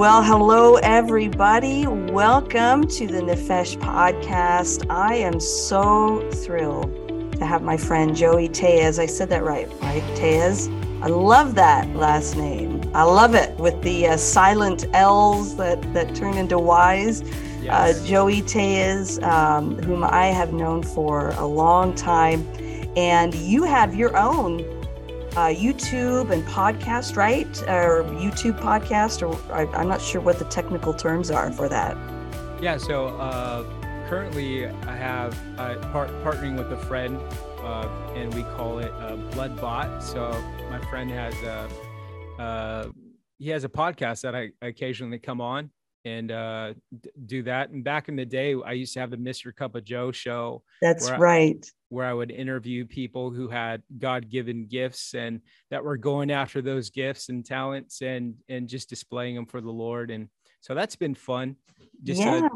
Well, hello, everybody. Welcome to the Nefesh podcast. I am so thrilled to have my friend Joey Tellez. I said that right, right? Tellez. I love that last name. I love it with the uh, silent L's that, that turn into Y's. Uh, yes. Uh, Joey Tellez, um, whom I have known for a long time. And you have your own uh, YouTube and podcast, right? Or YouTube podcast, or I, am not sure what the technical terms are for that. Yeah, so uh, currently I have uh, part- partnering with a friend, uh, and we call it uh, Bloodbot. So my friend has a uh, he has a podcast that I occasionally come on and uh, d- do that. And back in the day, I used to have the Mr. Cup of Joe show. That's right. Where I would interview people who had God-given gifts and that were going after those gifts and talents and and just displaying them for the Lord. And so that's been fun. Just yeah,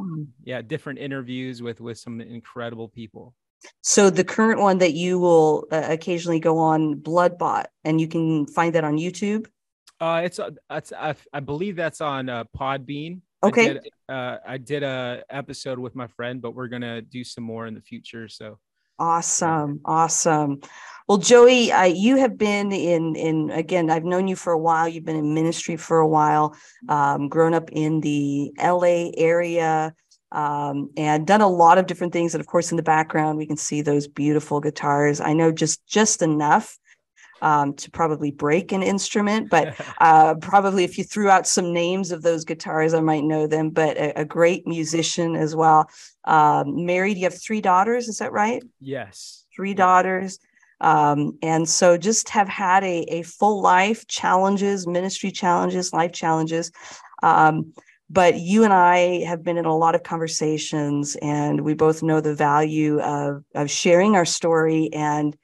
yeah different interviews with with some incredible people. So the current one that you will uh, occasionally go on, Bloodbot, and you can find that on YouTube. Uh, it's, uh, it's I, I believe that's on uh, Podbean. Okay. I did, uh, I did a episode with my friend, but we're gonna do some more in the future. So awesome, awesome. Well, Joey, uh, you have been in in again. I've known you for a while. You've been in ministry for a while. Um, grown up in the LA area. Um, and done a lot of different things. And of course, in the background, we can see those beautiful guitars. I know just just enough um, to probably break an instrument, but uh, probably if you threw out some names of those guitars, I might know them. But a, a great musician as well. Um, married, you have three daughters, is that right? Yes. Three daughters. Um, and so just have had a, a full life challenges, ministry challenges, life challenges. Um, but you and I have been in a lot of conversations, and we both know the value of, of sharing our story and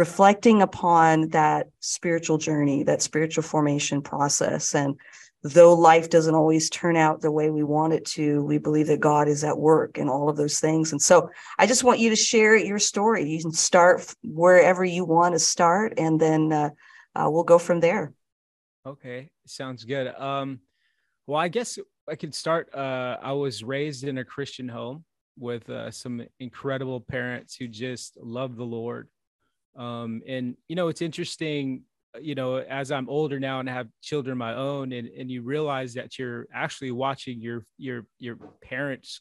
reflecting upon that spiritual journey, that spiritual formation process. And though life doesn't always turn out the way we want it to, we believe that God is at work in all of those things. And so I just want you to share your story. You can start wherever you want to start, and then uh, uh, we'll go from there. Okay, sounds good. Um, well, I guess I could start. Uh, I was raised in a Christian home with uh, some incredible parents who just love the Lord. Um, and you know, it's interesting, you know, as I'm older now and have children of my own, and, and you realize that you're actually watching your your your parents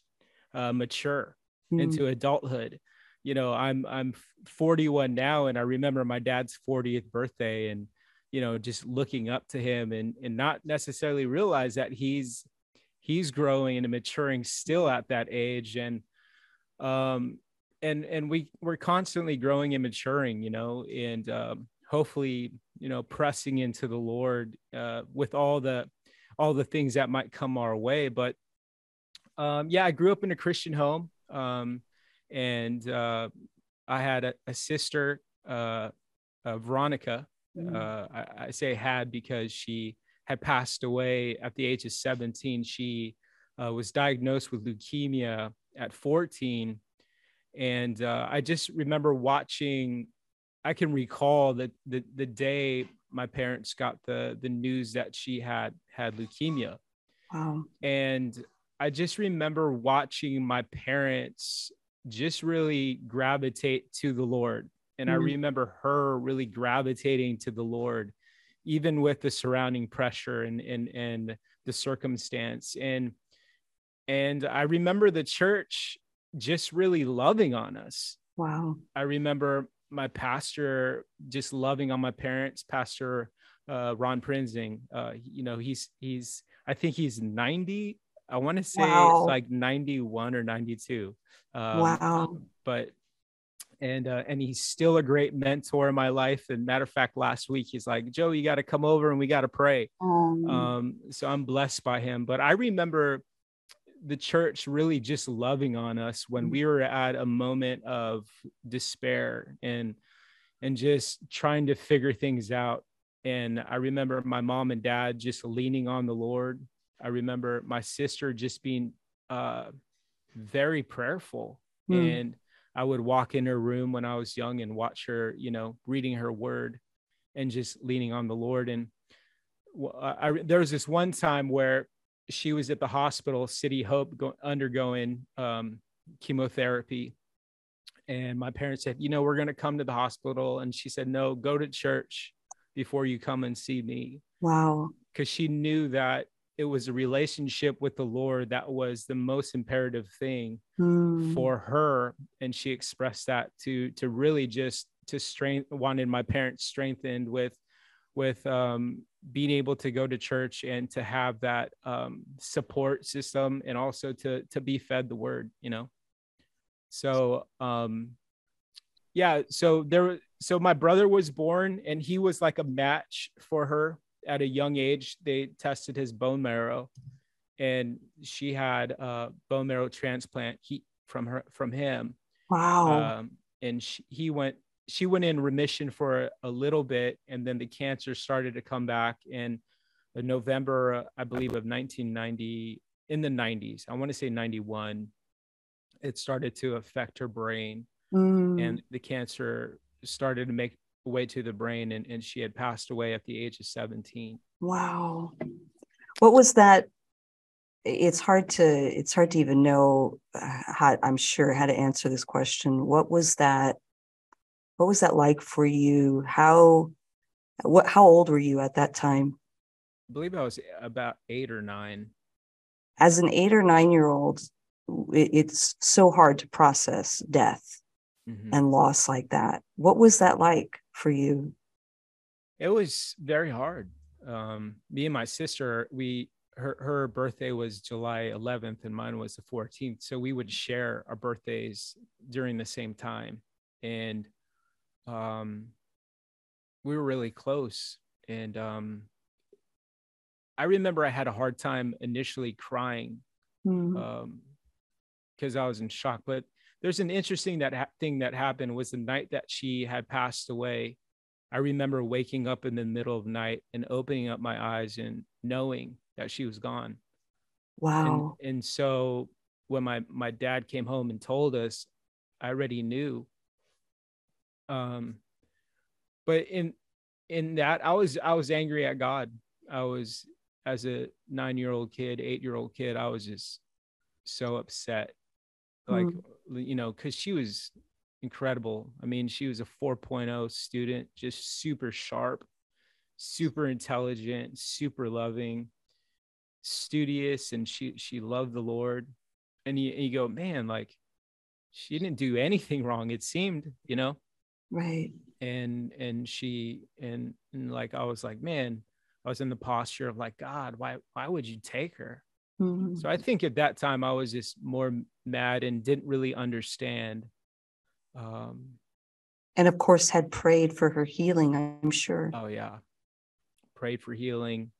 uh, mature mm-hmm. into adulthood. You know, I'm I'm 41 now, and I remember my dad's 40th birthday, and you know, just looking up to him and and not necessarily realize that he's he's growing and maturing still at that age, and um, and and we we're constantly growing and maturing you know and um, hopefully you know pressing into the lord uh, with all the all the things that might come our way but um, yeah i grew up in a christian home um, and uh, i had a, a sister uh, uh veronica mm-hmm. I, I, say had because she had passed away at the age of 17 she uh, was diagnosed with leukemia at 14 and uh, I just remember watching. I can recall that the the day my parents got the the news that she had had leukemia. Wow. And I just remember watching my parents just really gravitate to the Lord. And mm-hmm. I remember her really gravitating to the Lord, even with the surrounding pressure and and and the circumstance. And and I remember the church just really loving on us. Wow. I remember my pastor just loving on my parents, Pastor uh, Ron Prinzing. Uh, you know, he's he's I think he's 90. I want to say wow. it's like 91 or 92. Um, wow. But and uh, and he's still a great mentor in my life. And matter of fact, last week he's like, Joe, you got to come over and we got to pray. Um, um, so I'm blessed by him. But I remember the church really just loving on us when mm. we were at a moment of despair and and just trying to figure things out and i remember my mom and dad just leaning on the lord i remember my sister just being uh, very prayerful mm. and i would walk in her room when i was young and watch her you know reading her word and just leaning on the lord and I, I, there was this one time where she was at the hospital, City Hope, go, undergoing um, chemotherapy. And my parents said, you know, we're going to come to the hospital. And she said, no, go to church before you come and see me. Wow. Because she knew that it was a relationship with the Lord that was the most imperative thing mm. for her. And she expressed that to to really just to strength wanted my parents strengthened with with um, being able to go to church and to have that um, support system and also to to be fed the word you know? So um yeah so there so my brother was born and he was like a match for her at a young age. They tested his bone marrow and she had a bone marrow transplant he from her from him. Wow. Um, and she, he went she went in remission for a little bit and then the cancer started to come back in november uh, i believe of 1990 in the 90s i want to say 91 it started to affect her brain. Mm. and the cancer started to make way to the brain and, and she had passed away at the age of 17 wow. What was that? It's hard to it's hard to even know uh, how i'm sure how to answer this question. What was that what was that like for you? How what how old were you at that time? I believe I was about eight or nine. As an eight or nine year old, it, it's so hard to process death mm-hmm. and loss like that. What was that like for you? It was very hard. Um, me and my sister, we her her birthday was July 11th and mine was the 14th, so we would share our birthdays during the same time. And um, we were really close. And um, I remember I had a hard time initially crying because mm-hmm. um, I was in shock. But there's an interesting that ha- thing that happened was the night that she had passed away. I remember waking up in the middle of the night and opening up my eyes and knowing that she was gone. Wow. And, and so when my, my dad came home and told us, I already knew um, but in in that, I was I was angry at God. I was as a nine year old kid, eight year old kid, I was just so upset. Like, mm. you know, because she was incredible. I mean, she was a 4.0 student, just super sharp, super intelligent, super loving, studious, and she she loved the Lord. And you, and you go, man, like she didn't do anything wrong. It seemed, you know right. And and she and, and like i was like man i was in the posture of like god why why would you take her? Mm-hmm. so i think at that time i was just more mad and didn't really understand um and of course had prayed for her healing i'm sure. Oh yeah. Prayed for healing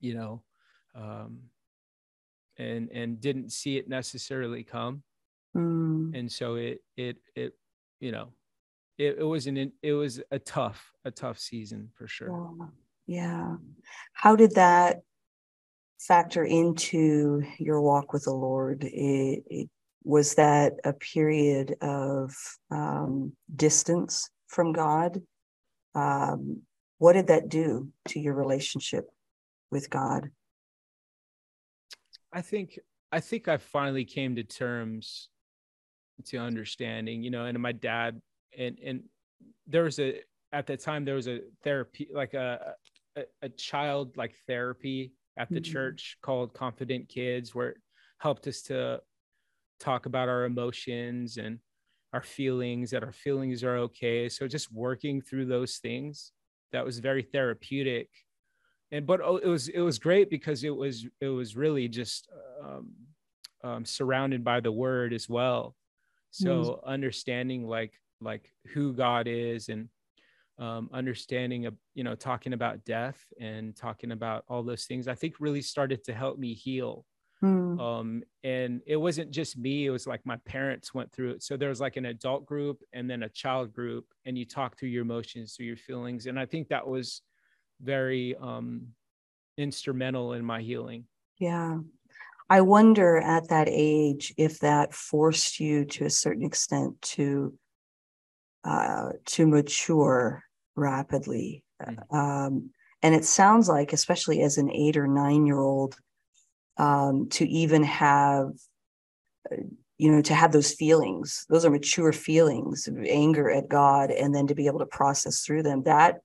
you know um and and didn't see it necessarily come. Mm. and so it it it you know it, it was an it was a tough a tough season for sure. Yeah. How did that factor into your walk with the lord? It, it was that a period of um, distance from god? Um, what did that do to your relationship with god? I think i think i finally came to terms to understanding you know and my dad and and there was a at that time there was a therapy like a a, a child like therapy at the mm-hmm. church called confident kids where it helped us to talk about our emotions and our feelings that our feelings are okay so just working through those things that was very therapeutic and but oh, it was it was great because it was it was really just um, um, surrounded by the word as well so mm-hmm. understanding like like who God is and um, understanding of you know talking about death and talking about all those things i think really started to help me heal. Mm. um, and it wasn't just me it was like my parents went through it. So there was like an adult group and then a child group and you talk through your emotions through your feelings and i think that was very um, instrumental in my healing. Yeah. I wonder at that age if that forced you to a certain extent to uh, to mature rapidly. Mm-hmm. Um, and it sounds like, especially as an eight or nine year old, um, to even have you know to have those feelings those are mature feelings, anger at god and then to be able to process through them that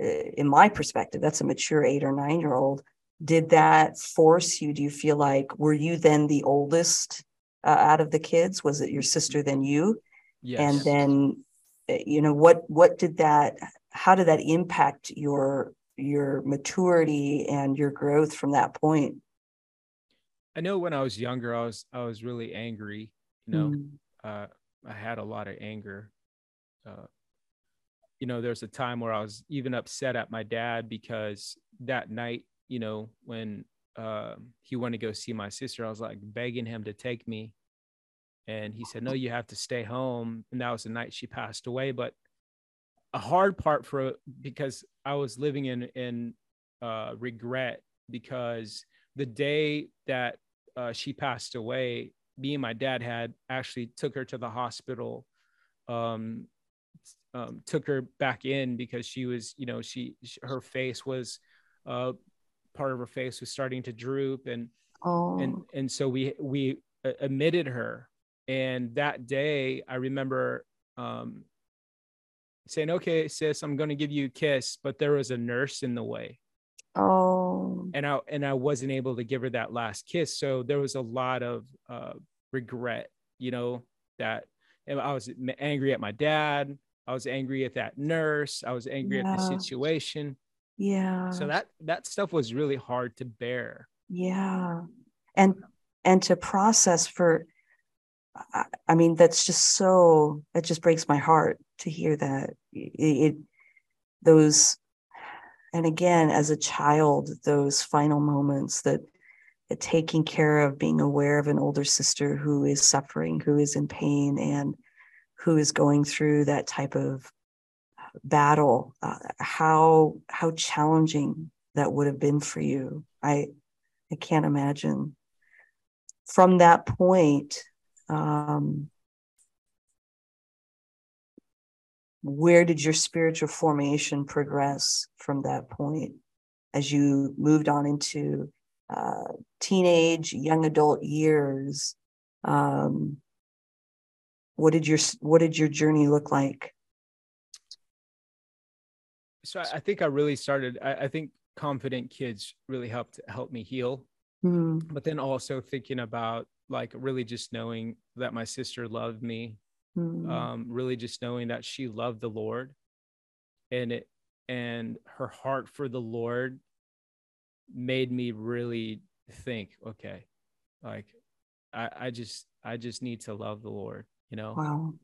uh, in my perspective that's a mature eight or nine year old did that force you do you feel like were you then the oldest uh, out of the kids was it your sister then you yes. and then uh, you know what what did that how did that impact your your maturity and your growth from that point I know when I was younger, I was I was really angry. You know, mm. uh, I had a lot of anger. Uh, you know, there's a time where I was even upset at my dad because that night, you know, when uh, he wanted to go see my sister, I was like begging him to take me, and he said, "No, you have to stay home." And that was the night she passed away. But a hard part for because I was living in in uh, regret because the day that uh, she passed away, me and my dad had actually took her to the hospital, um, um, took her back in because she was, you know, she, she her face was, uh, part of her face was starting to droop, and oh. and and so we we admitted her, and that day I remember um, saying, "Okay, sis, I'm going to give you a kiss," but there was a nurse in the way. Oh. And I and I wasn't able to give her that last kiss. So there was a lot of uh, regret, you know, that I was angry at my dad. I was angry at that nurse. I was angry yeah. at the situation. Yeah. So that that stuff was really hard to bear. Yeah. And and to process for I, mean that's just so it just breaks my heart to hear that. It, it those and again as a child those final moments that, that taking care of being aware of an older sister who is suffering who is in pain and who is going through that type of battle uh, how how challenging that would have been for you. I i can't imagine. From that point um, where did your spiritual formation progress from that point as you moved on into uh, teenage young adult years? Um, what did your what did your journey look like? So i think i really started i, I think confident kids really helped help me heal. Mm-hmm. but then also thinking about like really just knowing that my sister loved me mm. um, really just knowing that she loved the Lord and it and her heart for the Lord made me really think, okay, like I, I just I just need to love the Lord, you know? Wow.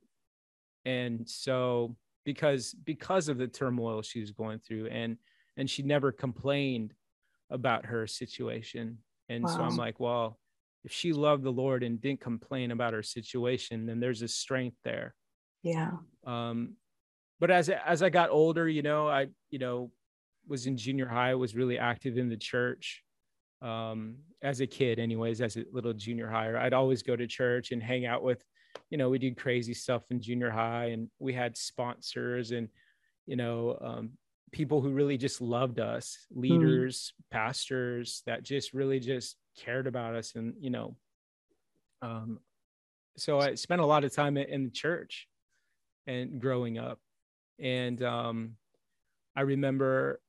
And so because because of the turmoil she was going through and and she never complained about her situation. And wow. so I'm like, well, if she loved the Lord and didn't complain about her situation, then there's a strength there. Yeah. Um, but as as I got older, you know, I you know was in junior high, was really active in the church. Um, as a kid, anyways, as a little junior higher, I'd always go to church and hang out with, you know, we did crazy stuff in junior high, and we had sponsors and, you know, um, people who really just loved us, hmm. leaders, mm. pastors that just really just cared about us and you know um so i spent a lot of time in the church and growing up and um i remember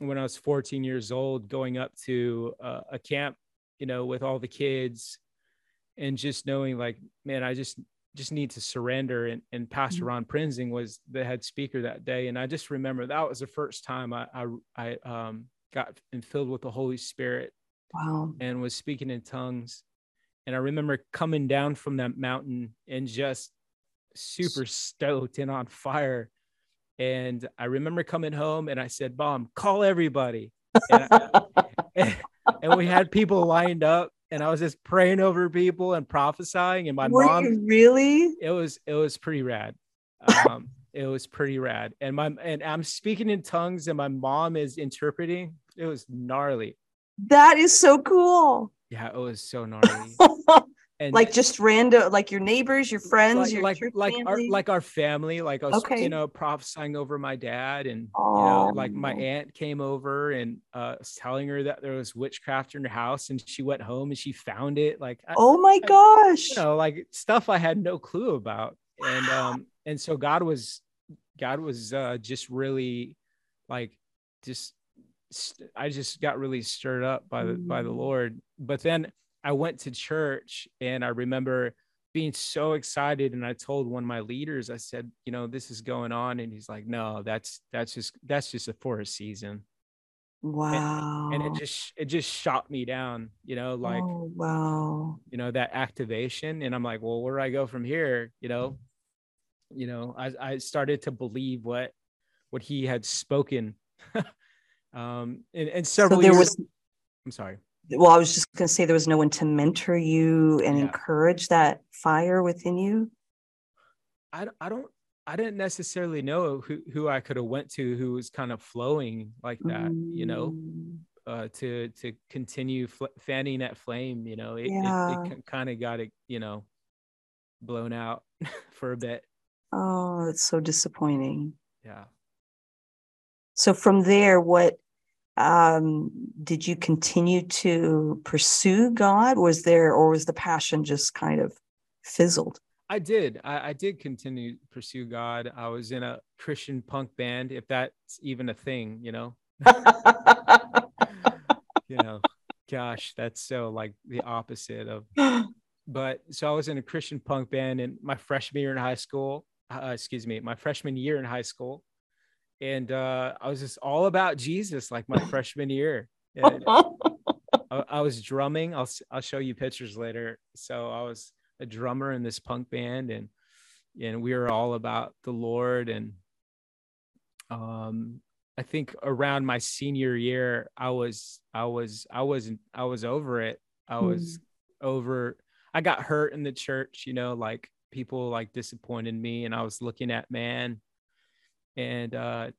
when i was 14 years old going up to uh, a camp you know with all the kids and just knowing like man i just just need to surrender and, and pastor mm-hmm. ron prinzing was the head speaker that day and i just remember that was the first time i i, I um, got filled with the holy spirit Wow. And was speaking in tongues. And I remember coming down from that mountain and just super stoked and on fire. And I remember coming home and I said, Mom, call everybody. And, I, and, we had people lined up and I was just praying over people and prophesying. And my Were mom really it was it was pretty rad. Um, it was pretty rad. And my and I'm speaking in tongues and my mom is interpreting. It was gnarly. That is so cool. Yeah, it was so gnarly. and like just random, like your neighbors, your friends, like your like like our like our family like i was Okay. you know prophesying over my dad and you know like my Oh. aunt came over and uh was telling her that there was witchcraft in her house and she went home and she found it like I, oh my I- gosh. you know like stuff i had no clue about and um and so god was god was uh just really like just st- i just got really stirred up by the by the Mm. lord but then i went to church and i remember being so excited and i told one of my leaders i said you know this is going on and he's like no that's that's just that's just a for a season wow. and it just it just shot me down you know like oh, wow. you know that activation and i'm like well where do i go from here you know you know i, I started to believe what what he had spoken um and, and several so there years was i'm sorry well, I was just going to say there was no one to mentor you and Yeah. encourage that fire within you. I, I don't i didn't necessarily know who, who i could have went to who was kind of flowing like that you know Mm, uh to to continue fl- fanning that flame you know it, Yeah. it, it kind of got it you know blown out for a bit Oh, it's so disappointing. yeah So from there, what um, did you continue to pursue God? Was there, or was the passion just kind of fizzled? I did. I, I did continue to pursue God. I was in a Christian punk band, if that's even a thing, you know. You know, gosh, that's so like the opposite of. But so I was in a Christian punk band in my freshman year in high school. Uh, excuse me, my freshman year in high school, and uh, I was just all about Jesus, like my freshman year. And I, I was drumming. I'll I'll show you pictures later. So I was a drummer in this punk band, and and we were all about the Lord. And um, I think around my senior year, I was I was I wasn't I was over it. I was over. I got hurt in the church. You know, like people like disappointed me, and I was looking at man, and uh,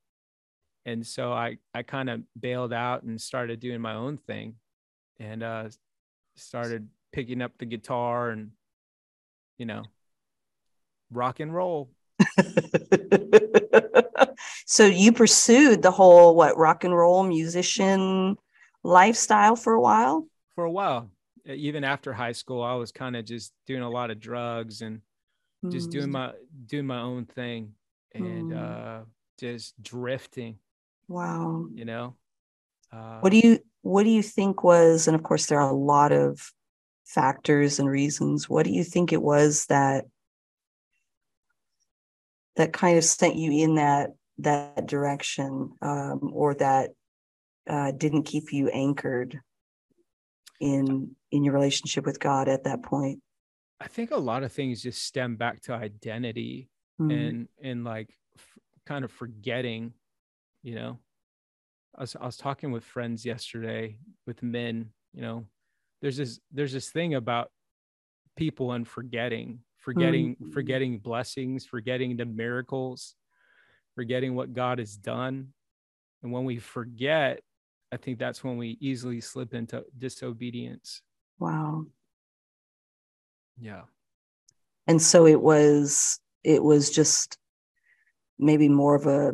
and so I I kind of bailed out and started doing my own thing and uh started picking up the guitar and you know rock and roll. So you pursued the whole what rock and roll musician lifestyle for a while? for a while. Even after high school i was kind of just doing a lot of drugs and just doing Mm, my doing my own thing and Mm. uh just drifting wow. you know uh, What do you what do you think was, and of course there are a lot of factors and reasons. What do you think it was that that kind of sent you in that that direction, um, or that uh, didn't keep you anchored in in your relationship with God at that point? i think a lot of things just stem back to identity Mm, and and like f- kind of forgetting you know I was, I was talking with friends yesterday with men you know there's this there's this thing about people and forgetting forgetting Mhm. forgetting blessings forgetting the miracles forgetting what god has done and when we forget i think that's when we easily slip into disobedience wow. yeah And so it was it was just maybe more of a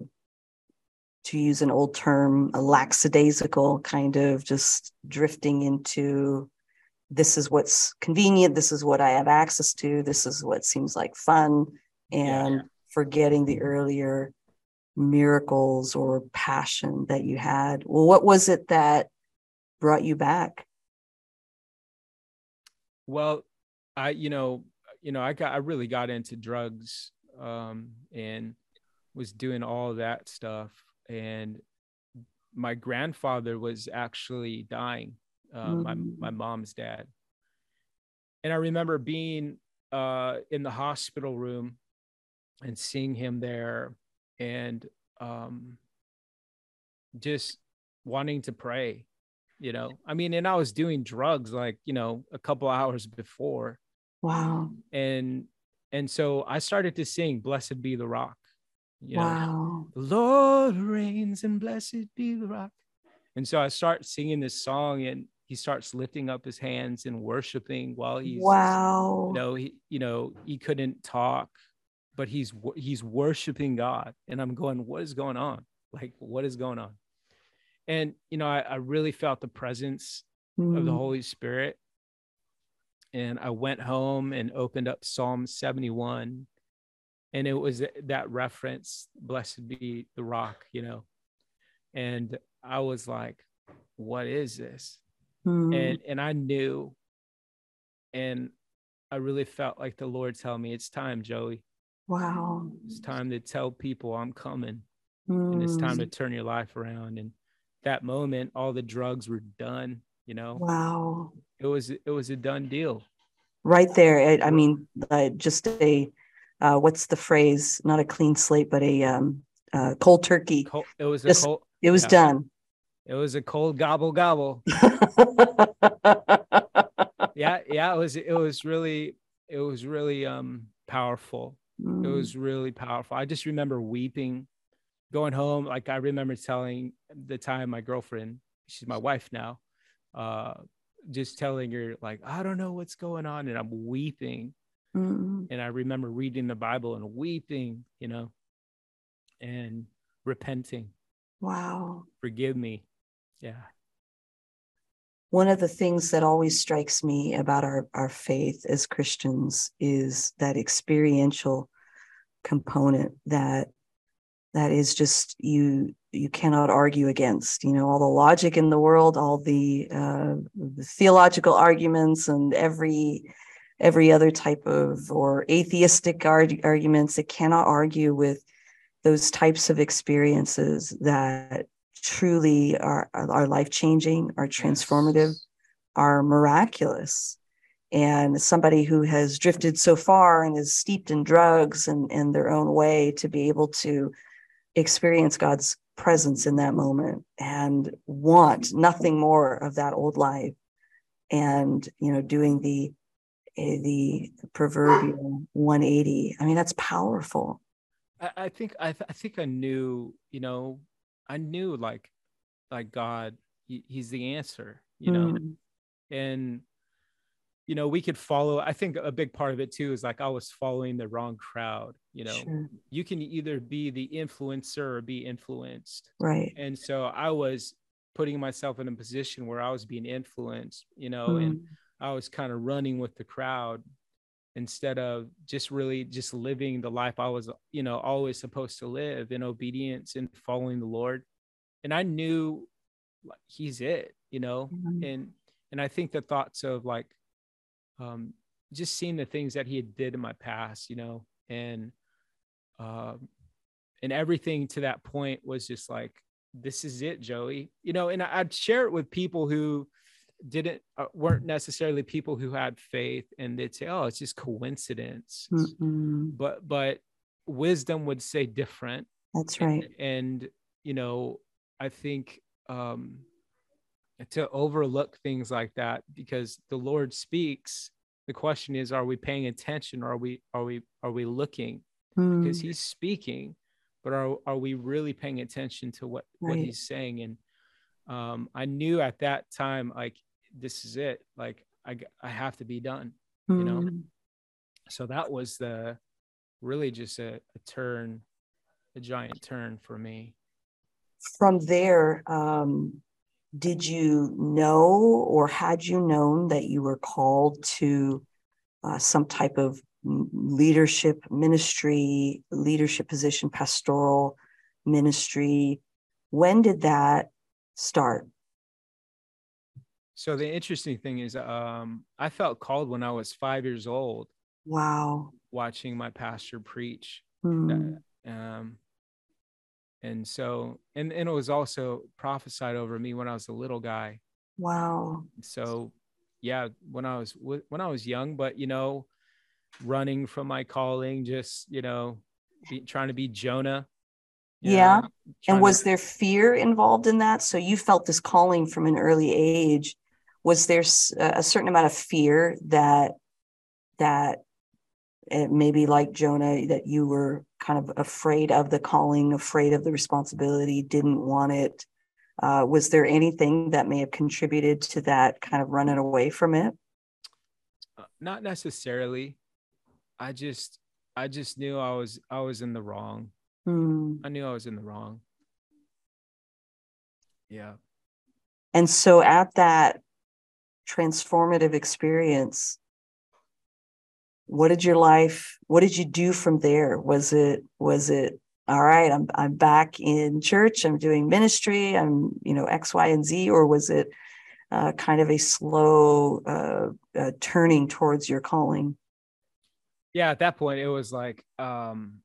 to use an old term, a lackadaisical kind of just drifting into this is what's convenient, this is what I have access to, this is what seems like fun, Yeah. and forgetting the earlier miracles or passion that you had. Well, what was it that brought you back? Well, I you know you know I got I really got into drugs um, and was doing all that stuff and my grandfather was actually dying uh, my Mm. my mom's dad. And I remember being uh, in the hospital room and seeing him there and um, just wanting to pray you know? I mean and i was doing drugs like you know a couple hours before Wow. and and so i started to sing blessed be the rock you know Wow. the lord reigns and blessed be the rock and so i start singing this song and he starts lifting up his hands and worshiping while he's wow you know he you know he couldn't talk but he's he's worshiping god and i'm going what is going on like what is going on and you know i, I really felt the presence mm. of the mm. holy spirit and i went home and opened up psalm 71 and it was that reference blessed be the rock you know and i was like what is this mm. and and i knew and i really felt like the lord tell me it's time joey wow it's time to tell people i'm coming mm. and it's time to hmm. turn your life around and that moment all the drugs were done you know wow it was it was a done deal right there i, I mean uh, just a uh, what's the phrase not a clean slate but a um, uh, cold turkey cold, it was just, cold, it was yeah. done it was a cold gobble gobble. yeah, yeah, it was it was really it was really um powerful. Mm. It was really powerful. I just remember weeping going home like I remember telling the time my girlfriend, she's my wife now, uh just telling her like I don't know what's going on and I'm weeping. Mm. And I remember reading the Bible and weeping, you know, and repenting. Wow. Forgive me yeah. One of the things that always strikes me about our, our faith as Christians is that experiential component that that is just you you cannot argue against you know all the logic in the world all the, uh, the theological arguments and every every other type of or atheistic arg- arguments that cannot argue with those types of experiences that truly are, are life changing, are transformative, yes. are miraculous. And somebody who has drifted so far and is steeped in drugs and in their own way to be able to experience God's presence in that moment and want nothing more of that old life and you know doing the eh, the proverbial 180 i mean that's powerful i, I think I, th- I think i knew you know I knew like like God, he, he's the answer, you know. Mm. And you know, we could follow. I think a big part of it too is like I was following the wrong crowd. You know, sure. you can either be the influencer or be influenced. Right. And so I was putting myself in a position where I was being influenced, you know, mm. and I was kind of running with the crowd instead of just really just living the life I was, you know, always supposed to live in obedience and following the Lord. And I knew he's it, you know, mm-hmm. and and I think the thoughts of like um just seeing the things that he had did in my past, you know, and um and everything to that point was just like this is it, Joey. You know, and I'd share it with people who didn't uh, weren't necessarily people who had faith and they'd say oh it's just coincidence Mm-mm. but but wisdom would say different that's right and, and you know i think um to overlook things like that because the lord speaks the question is are we paying attention or are we are we are we looking mm. because he's speaking but are are we really paying attention to what right. what he's saying and um, I knew at that time, like this is it like i i have to be done mm. you know hmm. so that was the really just a, a turn a giant turn for me from there um did you know or had you known that you were called to uh, some type of leadership ministry leadership position pastoral ministry when did that start so the interesting thing is, um, I felt called when I was five years old. Wow. Watching my pastor preach. Mm. um, and so, and, and it was also prophesied over me when I was a little guy. Wow. So, yeah, when I was when I was young, but you know, running from my calling, just you know, be, trying to be Jonah. Yeah. Know, and was to... there fear involved in that? So you felt this calling from an early age was there a certain amount of fear that that maybe like Jonah that you were kind of afraid of the calling, afraid of the responsibility, didn't want it, Uh, was there anything that may have contributed to that kind of running away from it? Uh, not necessarily. I just, I just knew I was, I was in the wrong. Hmm. I knew I was in the wrong. Yeah. And so at that transformative experience, what did your life, what did you do from there? Was it, was it, all right, I'm I'm back in church, I'm doing ministry, I'm, you know, X, Y, and Z, or was it uh, kind of a slow uh, uh, turning towards your calling? Yeah, at that point it was like, um,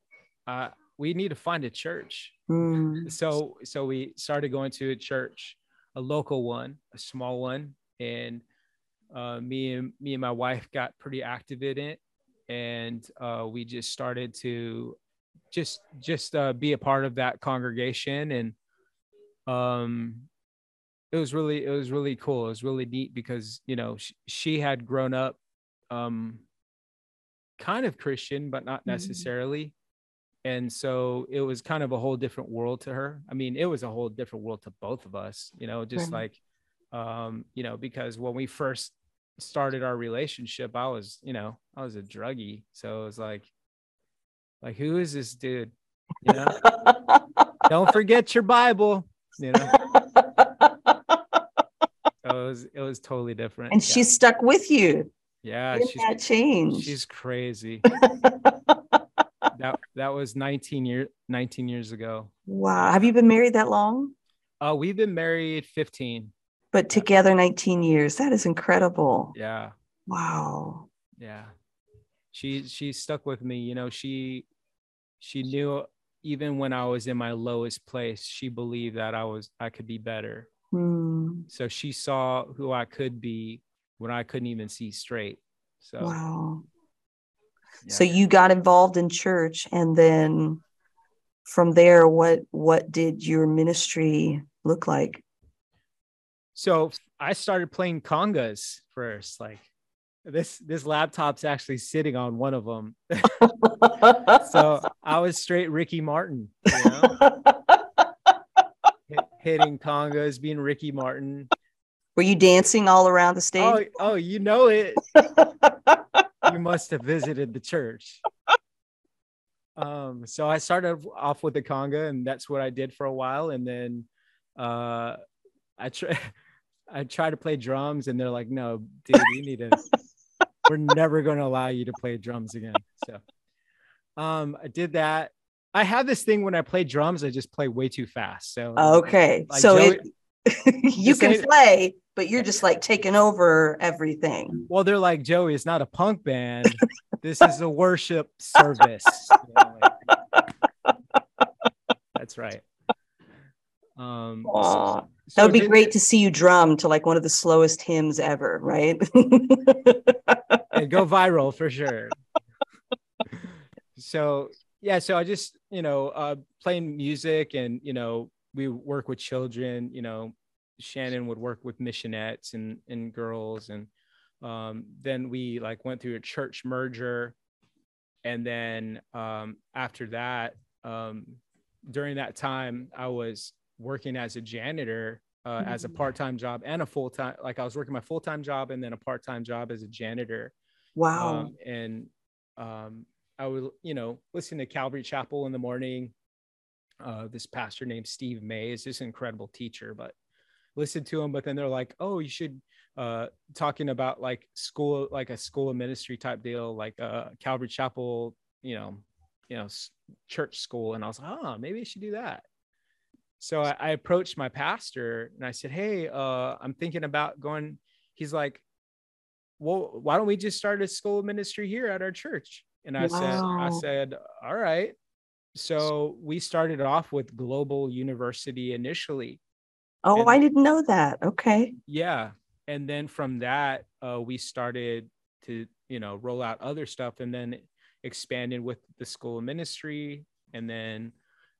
uh, we need to find a church. Mm. So so we started going to a church, a local one, a small one, and uh, me and me and my wife got pretty active in it, and uh, we just started to just just uh, be a part of that congregation, and um, it was really it was really cool. It was really neat because you know she, she had grown up um, kind of Christian, but not Mm-hmm. necessarily and so it was kind of a whole different world to her i mean it was a whole different world to both of us you know just Right. like um you know because when we first started our relationship i was you know i was a druggie so it was like like who is this dude you know don't forget your bible you know so it was it was totally different and Yeah. she stuck with you yeah she's that change. she's crazy that that was 19 years 19 years ago wow. Have you been married that long? Uh, we've been married 15. But together 19 years. That is incredible. Yeah. Wow. Yeah. She she stuck with me. You know, she she knew even when I was in my lowest place, she believed that I was I could be better. Hmm. So she saw who I could be when I couldn't even see straight. So Wow. yeah. So you got involved in church and then from there what what did your ministry look like? So I started playing congas first. Like this this laptop's actually sitting on one of them. so I was straight Ricky Martin, you know? hit, hitting congas, being Ricky Martin. Were you dancing all around the Oh, stage? oh, you know it. You must have visited the church. Um, so I started off with the conga, and that's what I did for a while, and then uh, I try, I try to play drums, and they're like, "No, dude, you need to. We're never going to allow you to play drums again." So, um, I did that. I have this thing when I play drums, I just play way too fast. So okay. like so Joey- it you can ain't- play, but you're just like taking over everything. Well, they're like, Joey, it's not a punk band. this is a worship service. You know, like- that's right. Um, so That would be great to see you drum to like one of the slowest hymns ever, right? and go viral for sure. so yeah, so I just you know uh, playing music and you know we work with children. You know, Shannon would work with missionettes and and girls, and um, then we like went through a church merger, and then um, after that, um, during that time, I was working as a janitor. Uh, as a Mhm. part-time job and a full-time like i was working my full-time job and then a part-time job as a janitor wow. um, and um, I would, you know, listen to Calvary Chapel in the morning. Uh, this pastor named Steve May is this incredible teacher, but listen to him. But then they're like, oh, you should uh, talking about like school, like a school of ministry type deal, like uh, Calvary Chapel, you know, you know, church school. And I was like, oh, maybe I should do that. So I, I approached my pastor and I said, hey, uh, I'm thinking about going. He's like, well, why don't we just start a school of ministry here at our church? And I said, I said, all right. So we started off with Global University initially. oh, and- I didn't know that. Okay. Yeah. And then from that, uh, we started to, you know, roll out other stuff and then expanded with the school of ministry. And then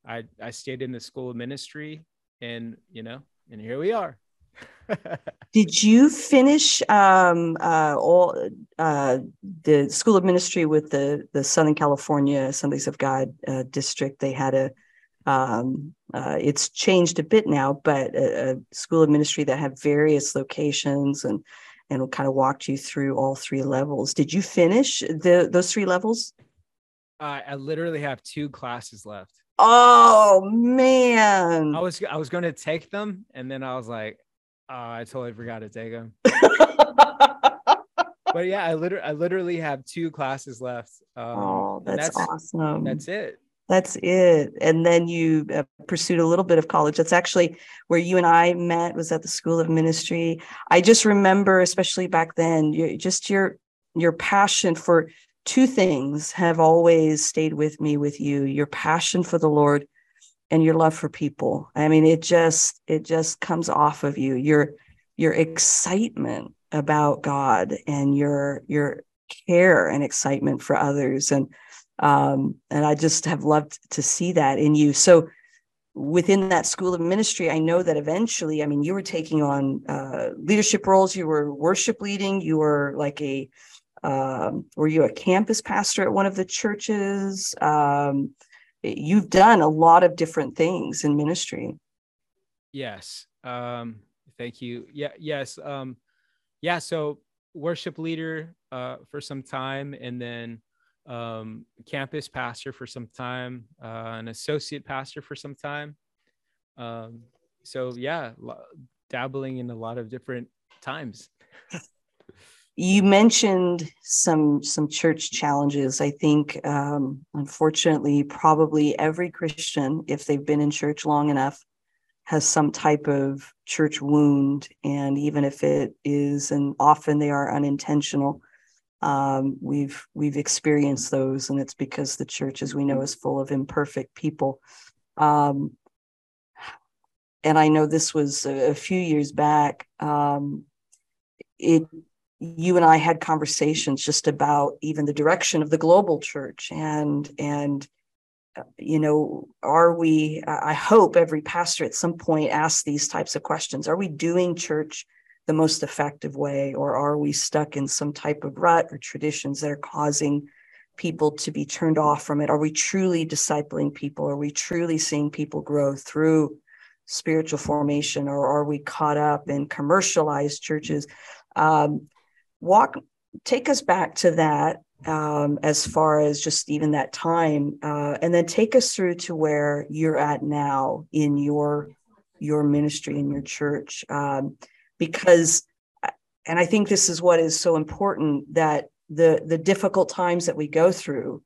I, I stayed in the school of ministry and, you know, and here we are. Did you finish um, uh, all uh, the School of Ministry with the the Southern California Assemblies of God uh, district? They had a Um, uh, it's changed a bit now, but a, a, school of ministry that had various locations and and kind of walked you through all three levels. Did you finish the those three levels? I literally have two classes left. Oh man! I was I was going to take them, and then I was like, oh, I totally forgot to take them. but yeah, I literally I literally have two classes left. Um, oh, that's, that's awesome. That's it. That's it. And then you uh, pursued a little bit of college. That's actually where you and I met was at the School of Ministry. I just remember, especially back then, you, just your your passion for two things have always stayed with me with you. Your passion for the Lord and your love for people. I mean, it just it just comes off of you. Your your excitement about God and your your care and excitement for others and um, and I just have loved to see that in you. So within that school of ministry, I know that eventually, I mean, you were taking on uh, leadership roles. You were worship leading. You were like a um, were you a campus pastor at one of the churches? Um, you've done a lot of different things in ministry. Yes. Um, thank you. Yeah. Yes. Um, yeah. So worship leader uh, for some time, and then um, campus pastor for some time, uh, an associate pastor for some time. Um, so yeah, dabbling in a lot of different times. you mentioned some some church challenges. I think, um, unfortunately, probably every Christian, if they've been in church long enough, has some type of church wound, and even if it is, and often they are unintentional um, we've we've experienced those, and it's because the church, as we know, is full of imperfect people. Um, and I know this was a, a few years back. Um, it you and I had conversations just about even the direction of the global church and and uh, you know are we i hope every pastor at some point asks these types of questions are we doing church the most effective way, or are we stuck in some type of rut or traditions that are causing people to be turned off from it? Are we truly discipling people? Are we truly seeing people grow through spiritual formation, or are we caught up in commercialized churches? Um, walk, take us back to that um, as far as just even that time, uh, and then take us through to where you're at now in your your ministry in your church. Um, because and I think this is what is so important that the the difficult times that we go through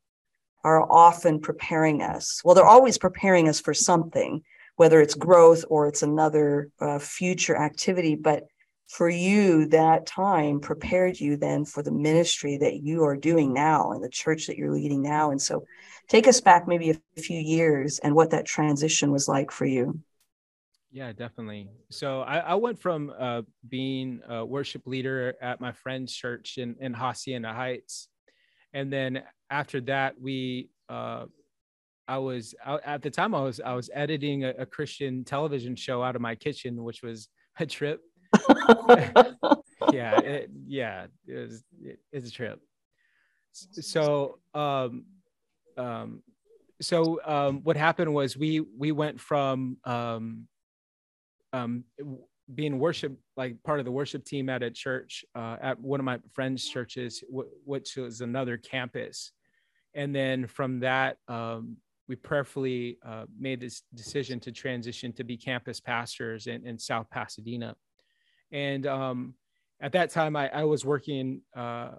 are often preparing us. Well, they're always preparing us for something, whether it's growth or it's another uh, future activity. But for you, that time prepared you then for the ministry that you are doing now and the church that you're leading now. And so, take us back maybe a few years and what that transition was like for you. Yeah, definitely. So I, I went from uh, being a worship leader at my friend's church in, in Hacienda Heights. And then after that, we, uh, I was at the time I was, I was editing a, a, Christian television show out of my kitchen, which was a trip. yeah. It, yeah. It it's a trip. So, um, um, so um, what happened was we we went from um, um, being worship like part of the worship team at a church uh, at one of my friends' churches, w- which was another campus, and then from that um, we prayerfully uh, made this decision to transition to be campus pastors in, in South Pasadena, and um, at that time I, I was working uh,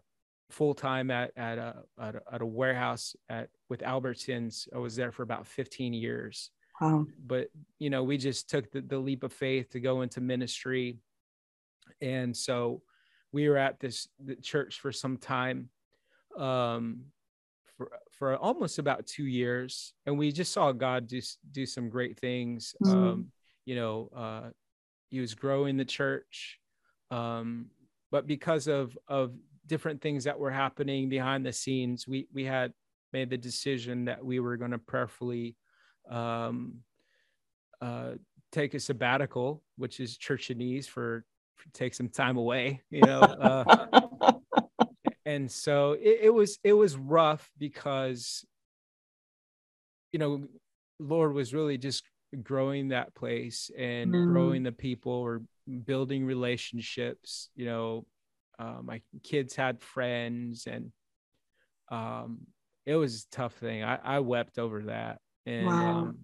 full time at at a, at a, at a warehouse at with Albertsons. I was there for about 15 years. Wow. But, you know, we just took the, the leap of faith to go into ministry. And so we were at this church for some time, um, for, for almost about two years. And we just saw God do, do some great things. Mm-hmm. Um, you know, uh, he was growing the church. Um, but because of, of different things that were happening behind the scenes, we, we had made the decision that we were going to prayerfully um, uh, take a sabbatical, which is churchanese for, for take some time away, you know. Uh, and so it, it was it was rough because you know Lord was really just growing that place and Mm. growing the people or building relationships. You know, uh, my kids had friends and um, it was a tough thing. I, I wept over that. And Wow. um,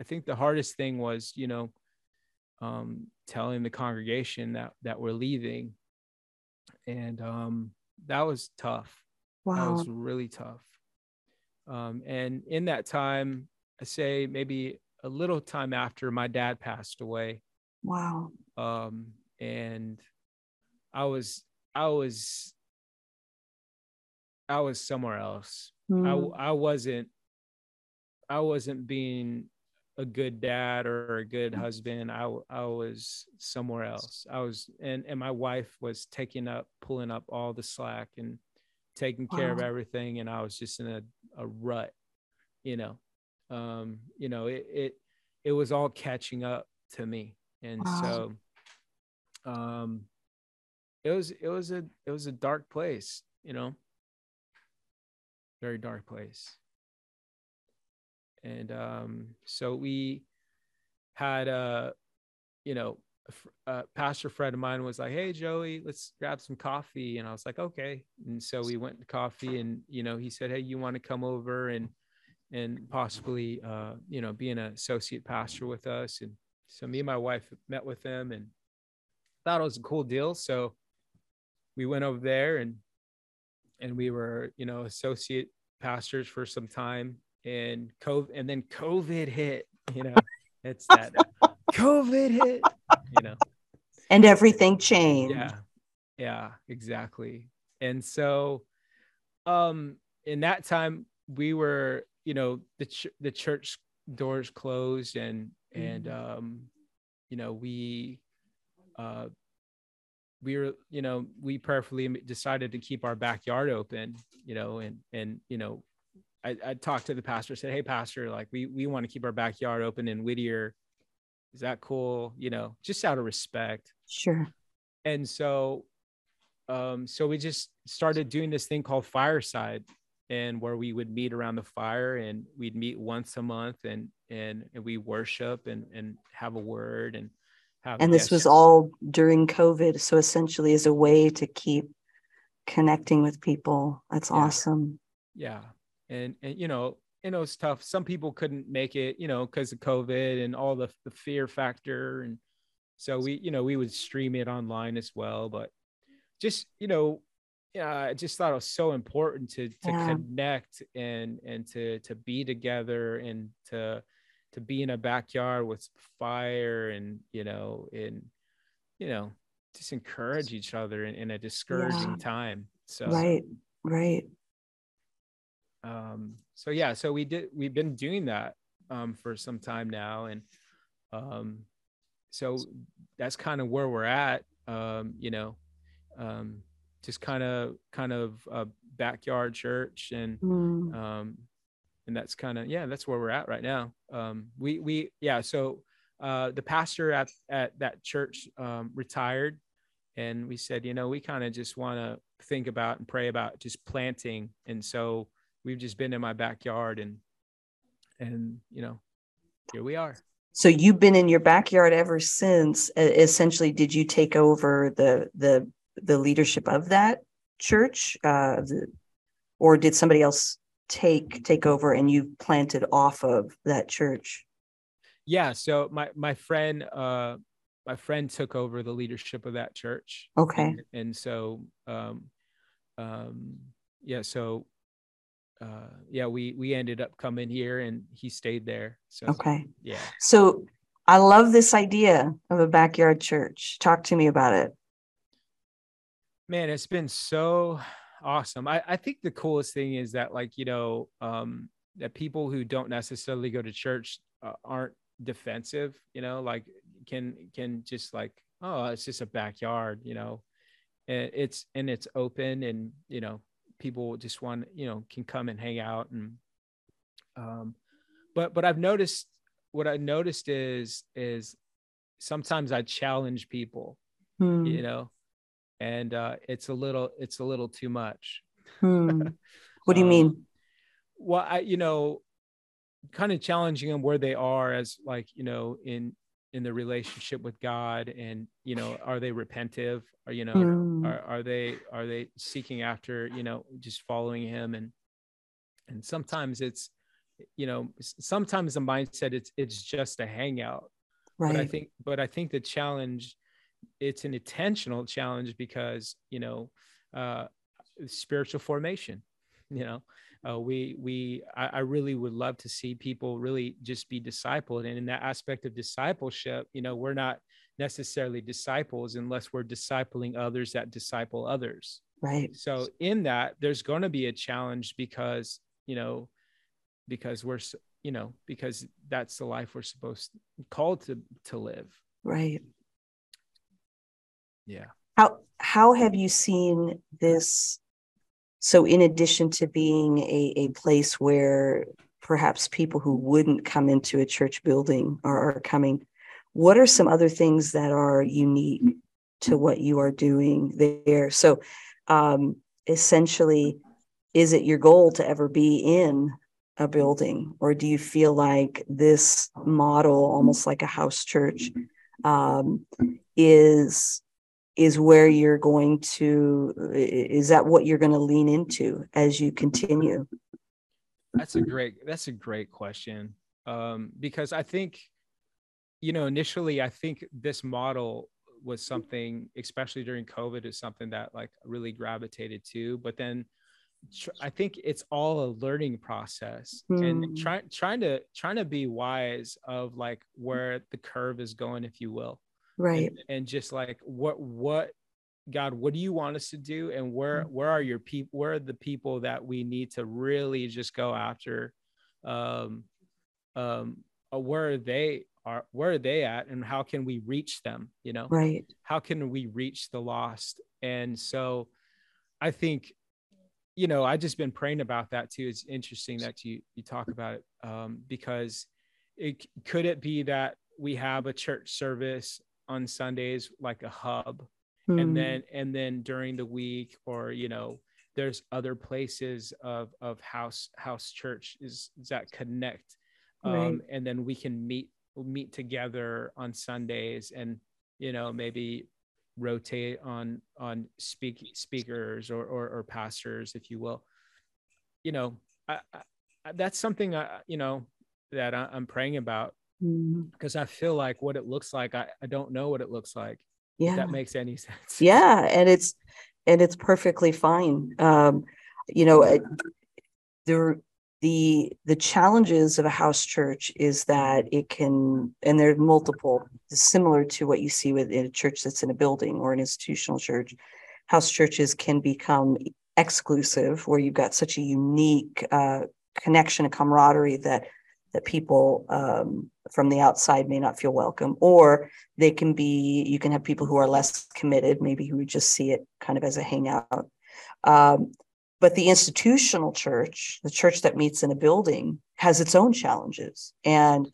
I think the hardest thing was, you know, um, telling the congregation that, that we're leaving. And um, that was tough. Wow. that was really tough. Um, and in that time, I say maybe a little time after my dad passed away, Wow. um, and I was, I was, I was somewhere else. I, Mm. I wasn't, I wasn't being a good dad or a good husband. I, I was somewhere else. I was, and, and my wife was taking up, pulling up all the slack and taking care of everything. And I was just in a, a rut, you know, um, you know, it, it, it was all catching up to me. And Wow. so, um, it was, it was a, it was a dark place, you know, very dark place. And, um, so we had, uh, you know, uh, pastor friend of mine was like, Hey, Joey, let's grab some coffee. And I was like, okay. And so we went to coffee and, you know, he said, Hey, you want to come over and, and possibly, uh, you know, be an associate pastor with us. And so me and my wife met with them and thought it was a cool deal. So we went over there and, and we were, you know, associate pastors for some time and COVID, and then COVID hit, you know, it's that COVID hit, you know. And everything changed. Yeah. Yeah, exactly. And so um in that time we were, you know, the ch- the church doors closed and and Mhm. um you know, we uh we were, you know, we prayerfully decided to keep our backyard open, you know, and and you know, I, I talked to the pastor, said, Hey pastor, like we we want to keep our backyard open in Whittier. Is that cool? You know, just out of respect Sure. and so um so we just started doing this thing called fireside and where we would meet around the fire and we'd meet once a month and and, and we worship and and have a word and have And this was all during COVID. So essentially as a way to keep connecting with people. That's Yeah. awesome. yeah and and you know you know it's tough some people couldn't make it you know because of covid and all the, the fear factor and so we you know we would stream it online as well but just you know yeah i just thought it was so important to to Yeah. connect and and to to be together and to to be in a backyard with fire and you know and you know just encourage each other in, in a discouraging Yeah. time so Right. Right. um so yeah so we did we've been doing that um for some time now and um so that's kind of where we're at um you know um just kind of kind of a backyard church and Mm. um and that's kind of yeah that's where we're at right now um we we yeah so uh the pastor at at that church um retired and we said you know we kind of just want to think about and pray about just planting and so we've just been in my backyard and and you know here we are So you've been in your backyard ever since. Essentially, did you take over the the the leadership of that church, uh, the, or did somebody else take take over and you planted off of that church? yeah so my my friend uh my friend took over the leadership of that church Okay. and, and so um um yeah so uh yeah we we ended up coming here and he stayed there so Okay. yeah So I love this idea of a backyard church. Talk to me about it. Man it's been so awesome. I i think the coolest thing is that like you know um that people who don't necessarily go to church uh, aren't defensive you know like can can just like oh it's just a backyard you know? And it's and it's open and you know people just want you know can come and hang out and um but but i've noticed what i noticed is is sometimes i challenge people Hmm. you know and uh it's a little it's a little too much Hmm. What do you Um, mean? well i you know kind of challenging them where they are as like you know in in the relationship with god and you know are they repentive or you know mm. are, are they are they seeking after you know just following him and and sometimes it's you know sometimes the mindset it's it's just a hangout right but i think but i think the challenge it's an intentional challenge because you know uh spiritual formation you know uh, we we I, I, really would love to see people really just be discipled. And in that aspect of discipleship you know we're not necessarily disciples unless we're discipling others that disciple others. Right. So in that there's going to be a challenge because you know because we're you know because that's the life we're supposed called to to live. Right yeah. How how have you seen this? So, in addition to being a, a place where perhaps people who wouldn't come into a church building are, are coming, what are some other things that are unique to what you are doing there? So, um, essentially, is it your goal to ever be in a building, or do you feel like this model, almost like a house church, um, is is where you're going to is that what you're going to lean into as you continue that's a great that's a great question um, because i think you know initially i think this model was something especially during covid is something that like really gravitated to but then tr- i think it's all a learning process mm. and hmm. trying trying to trying to be wise of like where the curve is going if you will right. and, and, just like what what god what do you want us to do? And where mm-hmm. where are your people where are the people that we need to really just go after um um uh, where are they are where are they at and how can we reach them you know? Right. How can we reach the lost? And so i think you know i just been praying about that too. It's interesting that you you talk about it um, because it could it be that we have a church service on Sundays like a hub. Mm. And hmm. then and then during the week or you know there's other places of of house house church is, that connect um, right. and then we can meet meet together on Sundays and you know maybe rotate on on speak speakers or, or, or pastors if you will you know I, I, that's something I, you know that I, am praying about. Because mm. I feel like what it looks like, I, I don't know what it looks like. Yeah. that makes any sense. Yeah. And it's, and it's perfectly fine. Um, you know, there, the the challenges of a house church is that it can and there's multiple similar to what you see with a church that's in a building or an institutional church house churches can become exclusive where you've got such a unique uh, connection and camaraderie that that people um, from the outside may not feel welcome or they can be you can have people who are less committed maybe who just see it kind of as a hangout. Um, but the institutional church the church that meets in a building has its own challenges and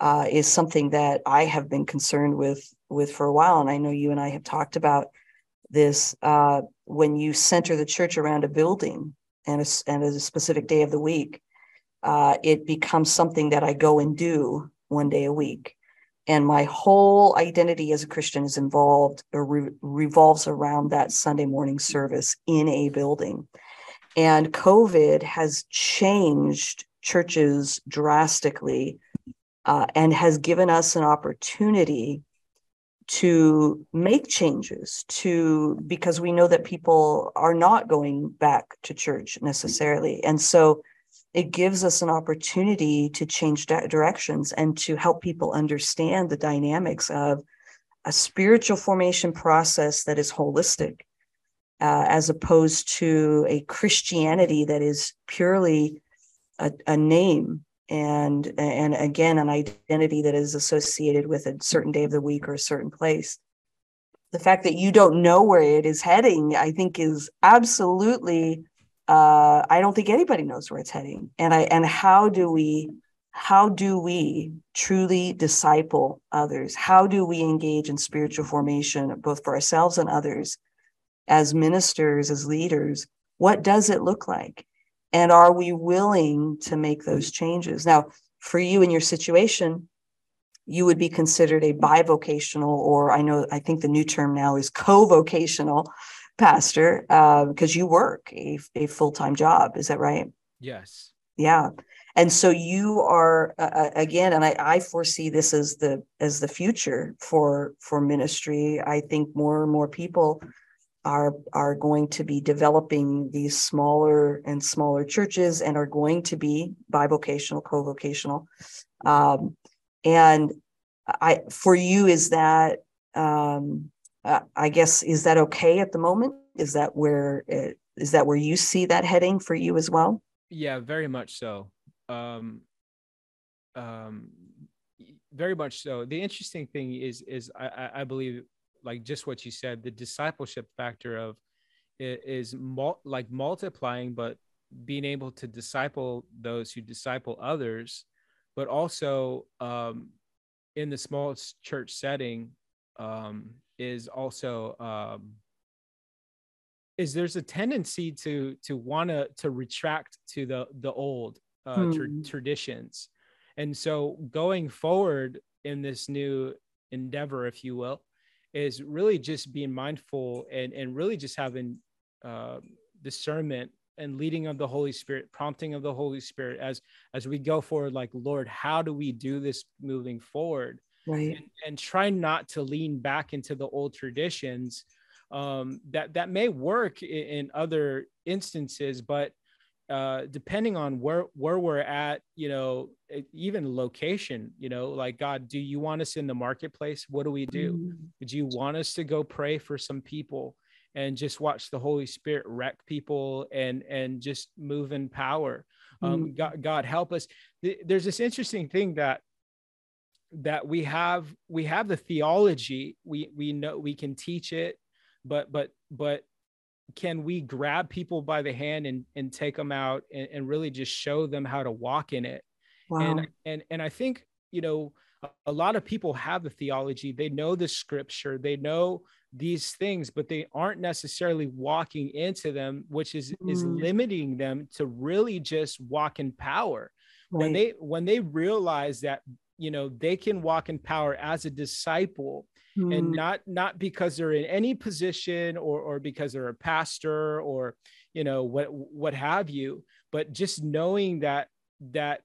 uh, is something that i have been concerned with with for a while. And i know you and i have talked about this uh, when you center the church around a building and a, and a specific day of the week uh, it becomes something that I go and do one day a week. And my whole identity as a Christian is involved or re- revolves around that Sunday morning service in a building. And COVID has changed churches drastically uh, and has given us an opportunity to make changes to because we know that people are not going back to church necessarily and so it gives us an opportunity to change directions and to help people understand the dynamics of a spiritual formation process that is holistic uh, as opposed to a christianity that is purely a, a name and and again an identity that is associated with a certain day of the week or a certain place. The fact that you don't know where it is heading i think is absolutely uh, I don't think anybody knows where it's heading. And I and how do we how do we truly disciple others? How do we engage in spiritual formation, both for ourselves and others, as ministers, as leaders? What does it look like? And are we willing to make those changes? Now, for you in your situation, you would be considered a bivocational, or I know, I think the new term now is co vocational pastor uh, because you work a, a full time job. Is that right? Yes. Yeah. And so you are uh, uh, again, and I, I foresee this as the as the future for for ministry. I think more and more people are are going to be developing these smaller and smaller churches and are going to be bivocational, co-vocational. Um, and I for you is that um, I guess is that okay at the moment? Is that where uh, is that where you see that heading for you as well? Yeah, very much so. Um, um, very much so. The interesting thing is is I, I believe like just what you said, the discipleship factor of is mul- like multiplying, but being able to disciple those who disciple others, but also um, in the small church setting um, is also um, is there's a tendency to to want to to retract to the the old uh, hmm. tra- traditions, and so going forward in this new endeavor, if you will, is really just being mindful and and really just having uh, discernment and leading of the holy spirit prompting of the holy spirit as as we go forward like lord how do we do this moving forward right. and, and try not to lean back into the old traditions um, that that may work in, in other instances but uh, depending on where where we're at you know even location you know like god do you want us in the marketplace? What do we do? Mm. do you want us to go pray for some people and just watch the holy spirit wreck people and and just move in power? Um, mm. god, god help us. There's this interesting thing that that we have we have the theology we we know we can teach it but but but can we grab people by the hand and, and take them out and, and really just show them how to walk in it wow. and and and i think you know a lot of people have the theology they know the scripture they know these things but they aren't necessarily walking into them which is mm. is limiting them to really just walk in power right. when they when they realize that you know they can walk in power as a disciple mm. and not not because they're in any position or or because they're a pastor or you know what what have you but just knowing that that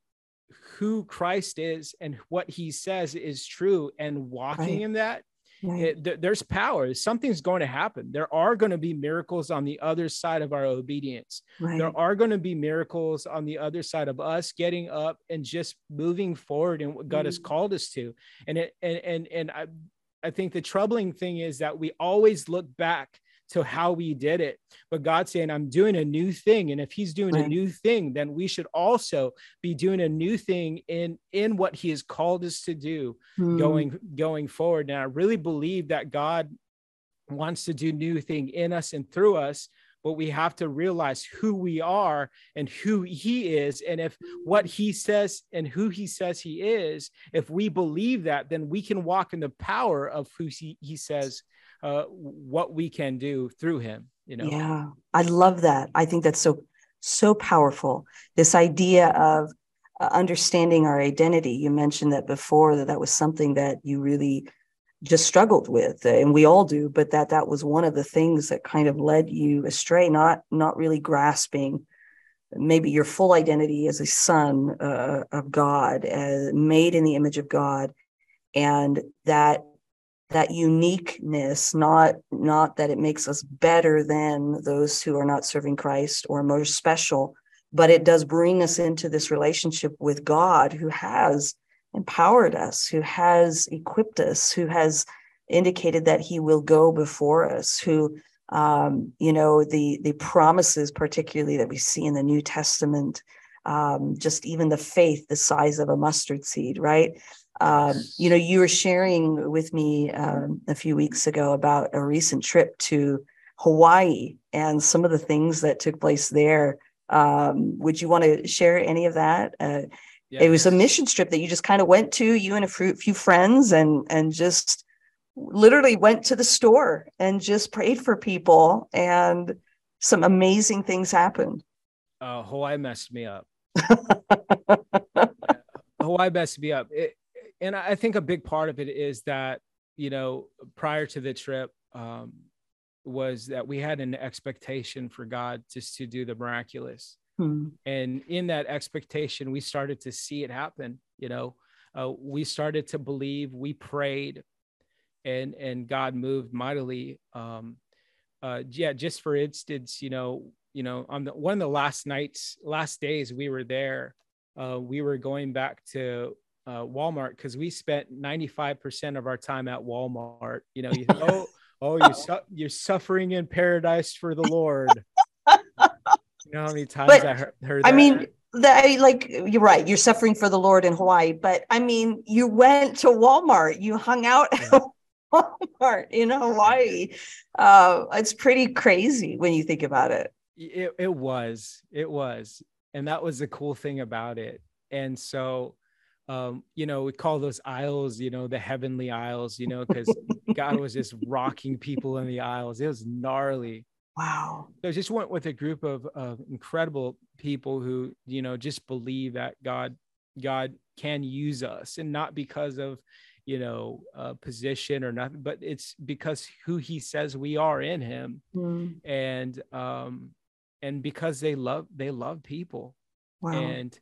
who Christ is and what he says is true and walking right. in that Right. It, th- there's power. Something's going to happen. There are going to be miracles on the other side of our obedience. Right. There are going to be miracles on the other side of us getting up and just moving forward in what God mm. has called us to. And it, and and and I, I think the troubling thing is that we always look back to how we did it. But God's saying, I'm doing a new thing. And if he's doing right. a new thing, then we should also be doing a new thing in, in what he has called us to do mm. going, going forward. And I really believe that God wants to do new thing in us and through us but we have to realize who we are and who he is and if what he says and who he says he is if we believe that then we can walk in the power of who he, he says uh, what we can do through him you know? Yeah i love that. I think that's so so powerful. This idea of uh, understanding our identity. You mentioned that before that that was something that you really just struggled with and we all do but that that was one of the things that kind of led you astray not not really grasping maybe your full identity as a son uh, of god uh, made in the image of god and that that uniqueness not not that it makes us better than those who are not serving christ or more special but it does bring us into this relationship with god who has empowered us who has equipped us who has indicated that he will go before us who um, you know the the promises particularly that we see in the new testament um, just even the faith the size of a mustard seed right um, you know, you were sharing with me um, a few weeks ago about a recent trip to Hawaii and some of the things that took place there. Um, would you want to share any of that? Uh, yes. It was a mission trip that you just kind of went to, you and a few friends, and and just literally went to the store and just prayed for people, and some amazing things happened. Uh, Hawaii messed me up. Hawaii messed me up. It, and I think a big part of it is that, you know, prior to the trip, um, was that we had an expectation for God just to do the miraculous. Hmm. And in that expectation, we started to see it happen. You know, uh, we started to believe, we prayed, and and God moved mightily. Um, uh, yeah, just for instance, you know, you know, on the one of the last nights, last days we were there, uh, we were going back to uh, Walmart because we spent 95% of our time at Walmart. You know, you think, oh, oh, you're, su- you're suffering in paradise for the Lord. you know how many times but, I heard, heard I mean, that like you're right you're suffering for the lord in hawaii but i mean you went to walmart you hung out yeah. walmart in hawaii uh it's pretty crazy when you think about it it, it was it was and that was the cool thing about it and so um, you know, we call those aisles, you know, the heavenly aisles, you know, because God was just rocking people in the aisles. It was gnarly. Wow. So I just went with a group of, of incredible people who, you know, just believe that God, God can use us and not because of, you know, a position or nothing, but it's because who he says we are in him. Mm. And, um, and because they love, they love people. Wow. And,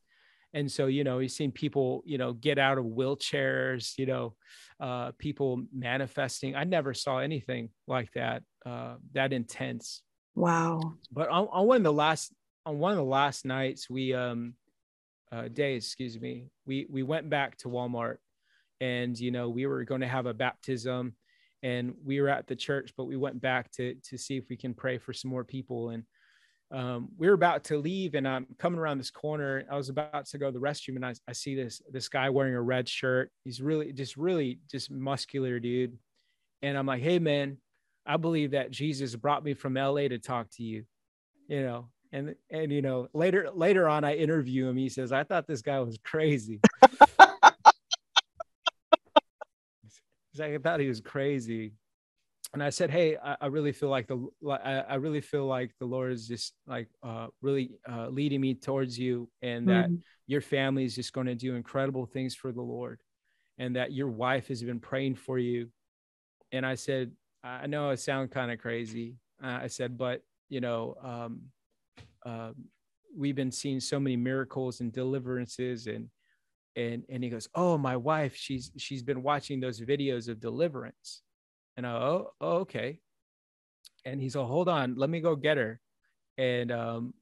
and so you know you've seen people you know get out of wheelchairs you know uh, people manifesting. I never saw anything like that uh, that intense. Wow. But on, on, one of the last on one of the last nights we um uh, days excuse me we we went back to walmart and you know we were going to have a baptism and we were at the church but we went back to to see if we can pray for some more people. And um, we were about to leave and I'm coming around this corner. I was about to go to the restroom and I, I see this, this guy wearing a red shirt. He's really just really just muscular dude. And I'm like, Hey man, I believe that Jesus brought me from LA to talk to you, you know? And, and, you know, later, later on, I interview him. He says, I thought this guy was crazy. He's like, I thought he was crazy and I said, "Hey, I, I, really feel like the I, I really feel like the Lord is just like uh, really uh, leading me towards you, and that mm-hmm. your family is just going to do incredible things for the Lord, and that your wife has been praying for you." And I said, "I know it sounds kind of crazy." Uh, I said, "But you know, um, uh, we've been seeing so many miracles and deliverances, and and and he goes, "Oh, my wife, she's she's been watching those videos of deliverance." And I, oh, oh, okay. And he's like, hold on, let me go get her. And um,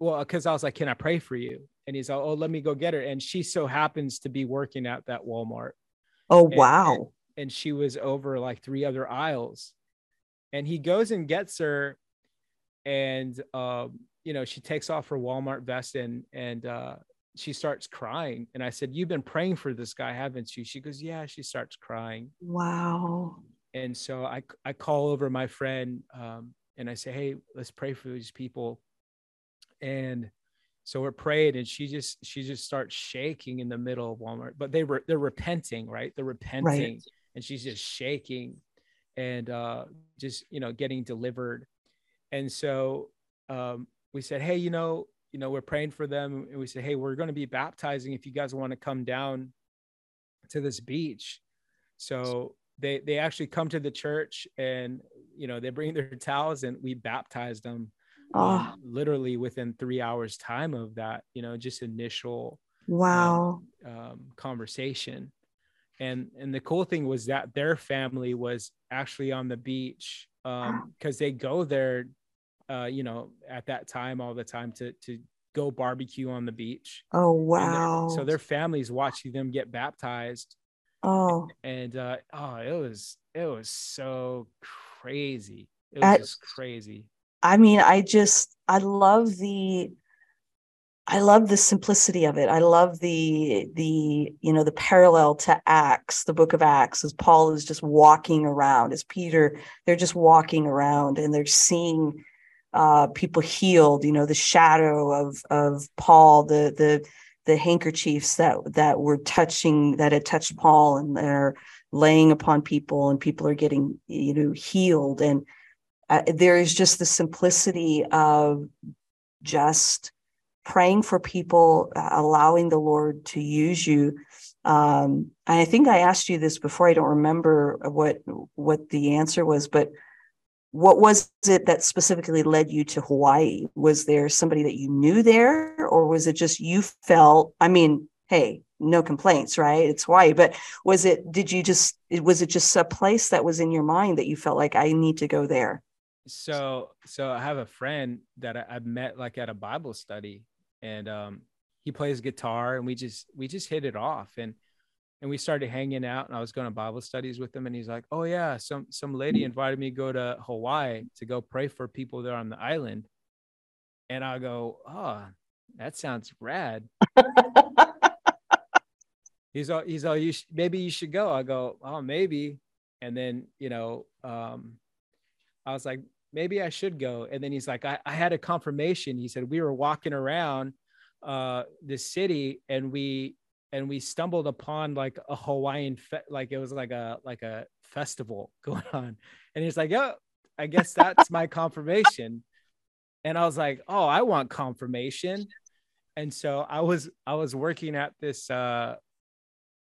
well, because I was like, can I pray for you? And he's like, oh, let me go get her. And she so happens to be working at that Walmart. Oh, and, wow. And, and she was over like three other aisles. And he goes and gets her. And, um, you know, she takes off her Walmart vest and, and, uh, she starts crying. And I said, You've been praying for this guy, haven't you? She goes, Yeah, she starts crying. Wow and so I I call over my friend um, and I say, hey, let's pray for these people, and so we're praying, and she just she just starts shaking in the middle of Walmart, but they were they're repenting, right? They're repenting, right. and she's just shaking, and uh, just you know getting delivered, and so um, we said, hey, you know, you know, we're praying for them, and we said, hey, we're going to be baptizing if you guys want to come down to this beach. So they they actually come to the church and you know they bring their towels and we baptized them oh. um, literally within three hours time of that you know just initial wow. um, um, conversation. And and the cool thing was that their family was actually on the beach um because they go there uh you know at that time all the time to to go barbecue on the beach. Oh wow so their families watching them get baptized Oh. And uh oh, it was it was so crazy. It was just crazy. I mean, I just I love the I love the simplicity of it. I love the the you know the parallel to Acts, the book of Acts, as Paul is just walking around, as Peter, they're just walking around and they're seeing uh, people healed. You know, the shadow of of Paul, the the the handkerchiefs that that were touching that had touched Paul and they're laying upon people and people are getting you know healed and uh, there is just the simplicity of just praying for people, uh, allowing the Lord to use you. Um, I think I asked you this before. I don't remember what what the answer was, but what was it that specifically led you to Hawaii? Was there somebody that you knew there, or was it just you felt? I mean, hey, no complaints, right? It's Hawaii, but was it? Did you just? Was it just a place that was in your mind that you felt like I need to go there? So, so I have a friend that I, I met like at a Bible study, and um, he plays guitar and we just we just hit it off and and we started hanging out and I was going to Bible studies with him and he's like, "Oh yeah, some some lady invited me to go to Hawaii to go pray for people there on the island." And I go, "Oh, that sounds rad." he's all he's all you sh- maybe you should go. I go, "Oh, maybe." And then, you know, um I was like, maybe I should go. And then he's like, I, I had a confirmation. He said, we were walking around uh, the city and we, and we stumbled upon like a Hawaiian, fe- like it was like a, like a festival going on. And he's like, yeah, I guess that's my confirmation. And I was like, oh, I want confirmation. And so I was, I was working at this, uh,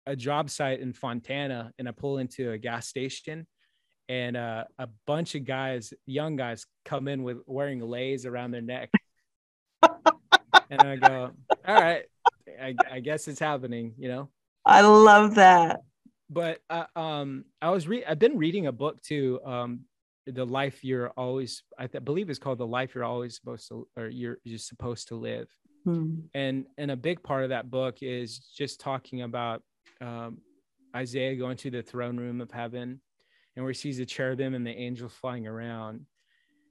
a job site in Fontana and I pull into a gas station and uh, a bunch of guys, young guys, come in with wearing leis around their neck. and I go, all right, I, I, guess it's happening, you know. I love that. But uh, um, I was re- I've been reading a book too. Um, the life you're always, I th- believe it's called the life you're always supposed to, or you're you're supposed to live. Hmm. And and a big part of that book is just talking about um, Isaiah going to the throne room of heaven and where he sees the cherubim and the angels flying around.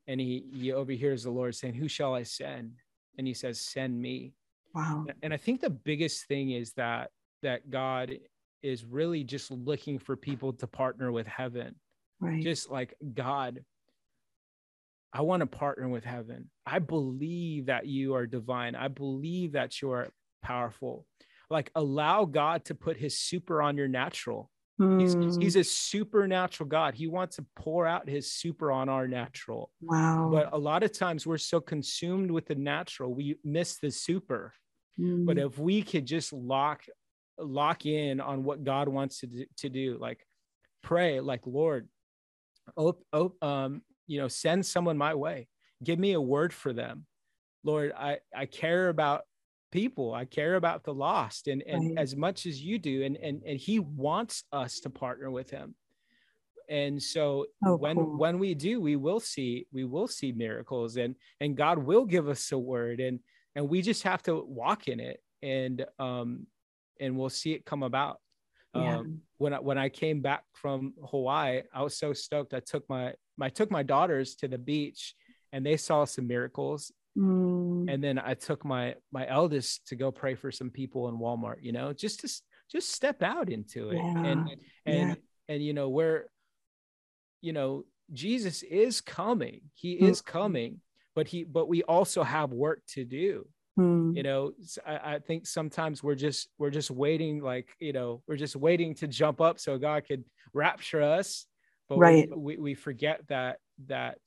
And he, he overhears the Lord saying, Who shall I send? And he says, Send me. Wow. And I think the biggest thing is that that God is really just looking for people to partner with heaven. Right. Just like God, I want to partner with heaven. I believe that you are divine. I believe that you are powerful. Like allow God to put his super on your natural. He's, he's hmm. a supernatural God. He wants to pour out his super on our natural. Wow. But a lot of times we're so consumed with the natural, we miss the super. Mm. But if we could just lock lock in on what God wants to do, to do like pray like Lord, oh, oh, um, you know, send someone my way. Give me a word for them. Lord, I, I care about people i care about the lost and and right. as much as you do and and and he wants us to partner with him and so oh, when cool. when we do we will see we will see miracles and and god will give us a word and and we just have to walk in it and um and we'll see it come about yeah. um when I, when I came back from Hawaii I was so stoked I took my I took my daughters to the beach and they saw some miracles Mm. And then I took my my eldest to go pray for some people in Walmart, you know, just to just step out into it. Yeah. And and yeah. and you know, where you know, Jesus is coming. He mm. is coming, but he but we also have work to do. Mm. You know, I, I, think sometimes we're just we're just waiting, like you know, we're just waiting to jump up so God could rapture us. But right. we, we, we forget that that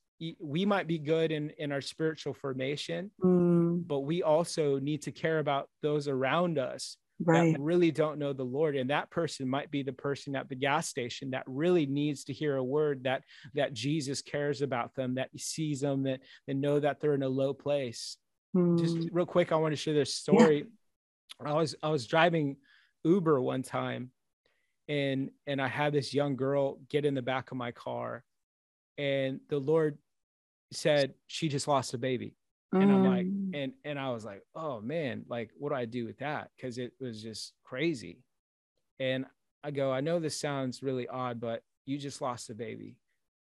we might be good in in our spiritual formation mm. but we also need to care about those around us right. that really don't know the lord and that person might be the person at the gas station that really needs to hear a word that that jesus cares about them that he sees them that and know that they're in a low place mm. just real quick i want to share this story yeah. i was i was driving uber one time and and i had this young girl get in the back of my car and the lord said she just lost a baby and i'm like mm. and and i was like oh man like what do i do with that because it was just crazy and i go i know this sounds really odd but you just lost a baby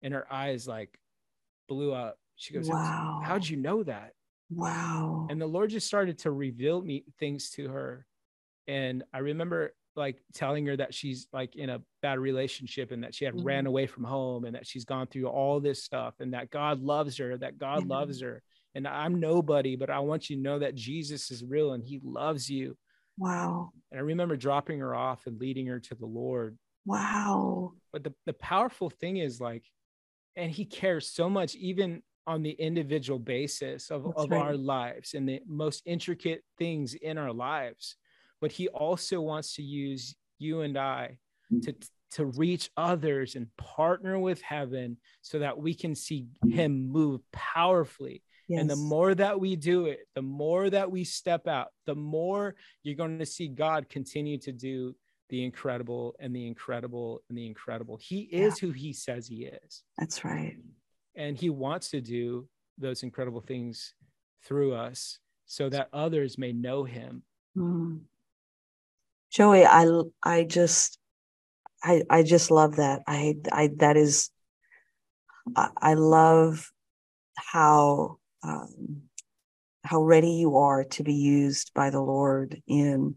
and her eyes like blew up she goes wow. how'd you know that wow and the lord just started to reveal me things to her and i remember like telling her that she's like in a bad relationship and that she had mm-hmm. ran away from home and that she's gone through all this stuff and that God loves her, that God mm-hmm. loves her. And I'm nobody, but I want you to know that Jesus is real and he loves you. Wow. And I remember dropping her off and leading her to the Lord. Wow. But the, the powerful thing is like, and he cares so much, even on the individual basis of, of right. our lives and the most intricate things in our lives. But he also wants to use you and I to mm. to reach others and partner with heaven so that we can see mm. him move powerfully Yes. And the more that we do it, the more that we step out, the more you're going to see God continue to do the incredible and the incredible and the incredible. He is yeah. who he says he is. That's right. And he wants to do those incredible things through us so that others may know him. Mm. Joey, I I just I I just love that. I I that is I, I love how um, how ready you are to be used by the Lord in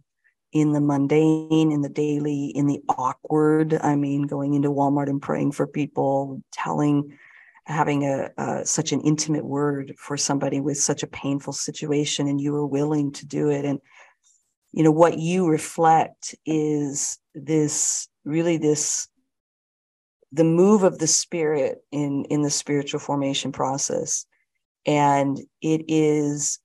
in the mundane, in the daily, in the awkward. I mean, going into Walmart and praying for people, telling, having a, a such an intimate word for somebody with such a painful situation, and you are willing to do it. And you know what you reflect is this really this the move of the spirit in in the spiritual formation process and it is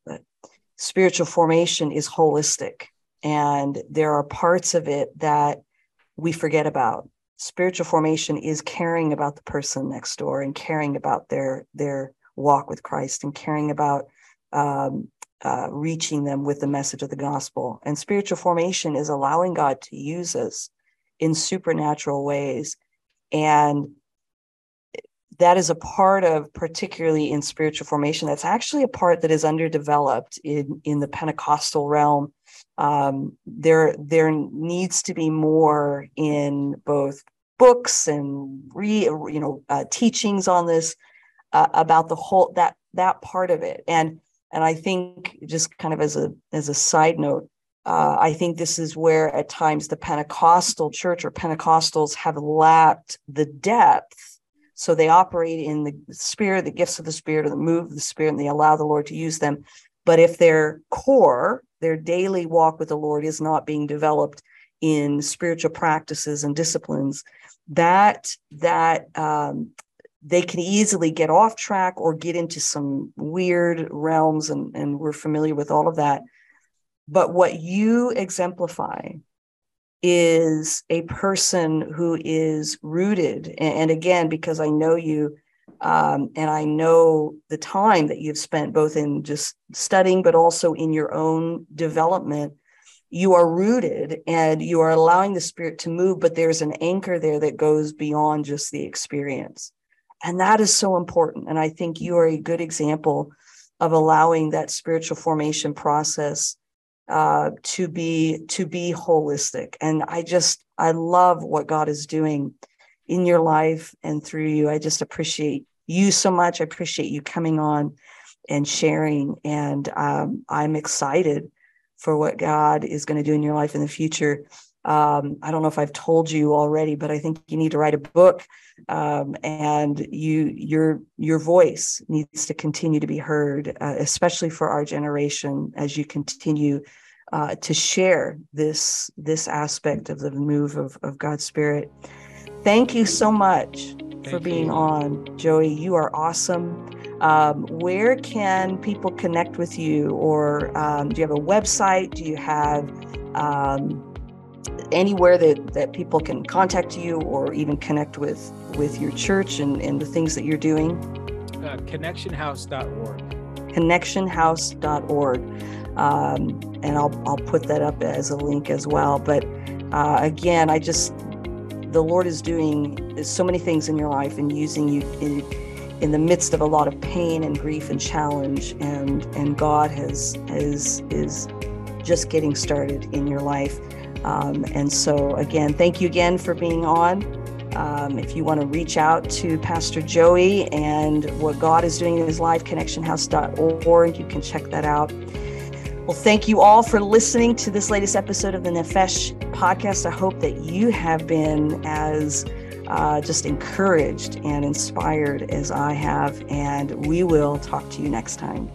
spiritual formation is holistic and there are parts of it that we forget about. Spiritual formation is caring about the person next door and caring about their their walk with christ and caring about um, uh, reaching them with the message of the gospel. And spiritual formation is allowing god to use us in supernatural ways and that is a part of particularly in spiritual formation that's actually a part that is underdeveloped in in the pentecostal realm. Um, there there needs to be more in both books and re you know uh, teachings on this uh, about the whole that that part of it. And and i think just kind of as a as a side note uh, I think this is where at times the Pentecostal church or Pentecostals have lacked the depth so they operate in the spirit, the gifts of the spirit, or the move of the spirit, and they allow the Lord to use them. But if their core, their daily walk with the Lord is not being developed in spiritual practices and disciplines, that that um, they can easily get off track or get into some weird realms, and, and we're familiar with all of that. But what you exemplify is a person who is rooted. And, again, because I know you um, and I know the time that you've spent both in just studying, but also in your own development, you are rooted and you are allowing the spirit to move, but there's an anchor there that goes beyond just the experience. And that is so important. And I think you are a good example of allowing that spiritual formation process uh, to be to be holistic. And I just I love what God is doing in your life and through you. I just appreciate you so much. I appreciate you coming on and sharing. And um, I'm excited for what God is going to do in your life in the future. Um, I don't know if I've told you already, but I think you need to write a book, um, and you your your voice needs to continue to be heard, uh, especially for our generation as you continue uh, to share this this aspect of the move of, of God's Spirit. Thank you so much Thank for being you. on, Joey. You are awesome. Um, where can people connect with you, or um, do you have a website? Do you have um, anywhere that, that people can contact you, or even connect with with your church and, and the things that you're doing? Uh, connectionhouse.org. Connectionhouse.org um, and I'll I'll put that up as a link as well. But uh, again, I just the Lord is doing so many things in your life and using you in in the midst of a lot of pain and grief and challenge, and and God has has is just getting started in your life. Um, and so again, thank you again for being on. Um, if you want to reach out to Pastor Joey and what God is doing in his life, connectionhouse.org, you can check that out. Well, thank you all for listening to this latest episode of the Nefesh podcast. I hope that you have been as uh, just encouraged and inspired as I have, and we will talk to you next time.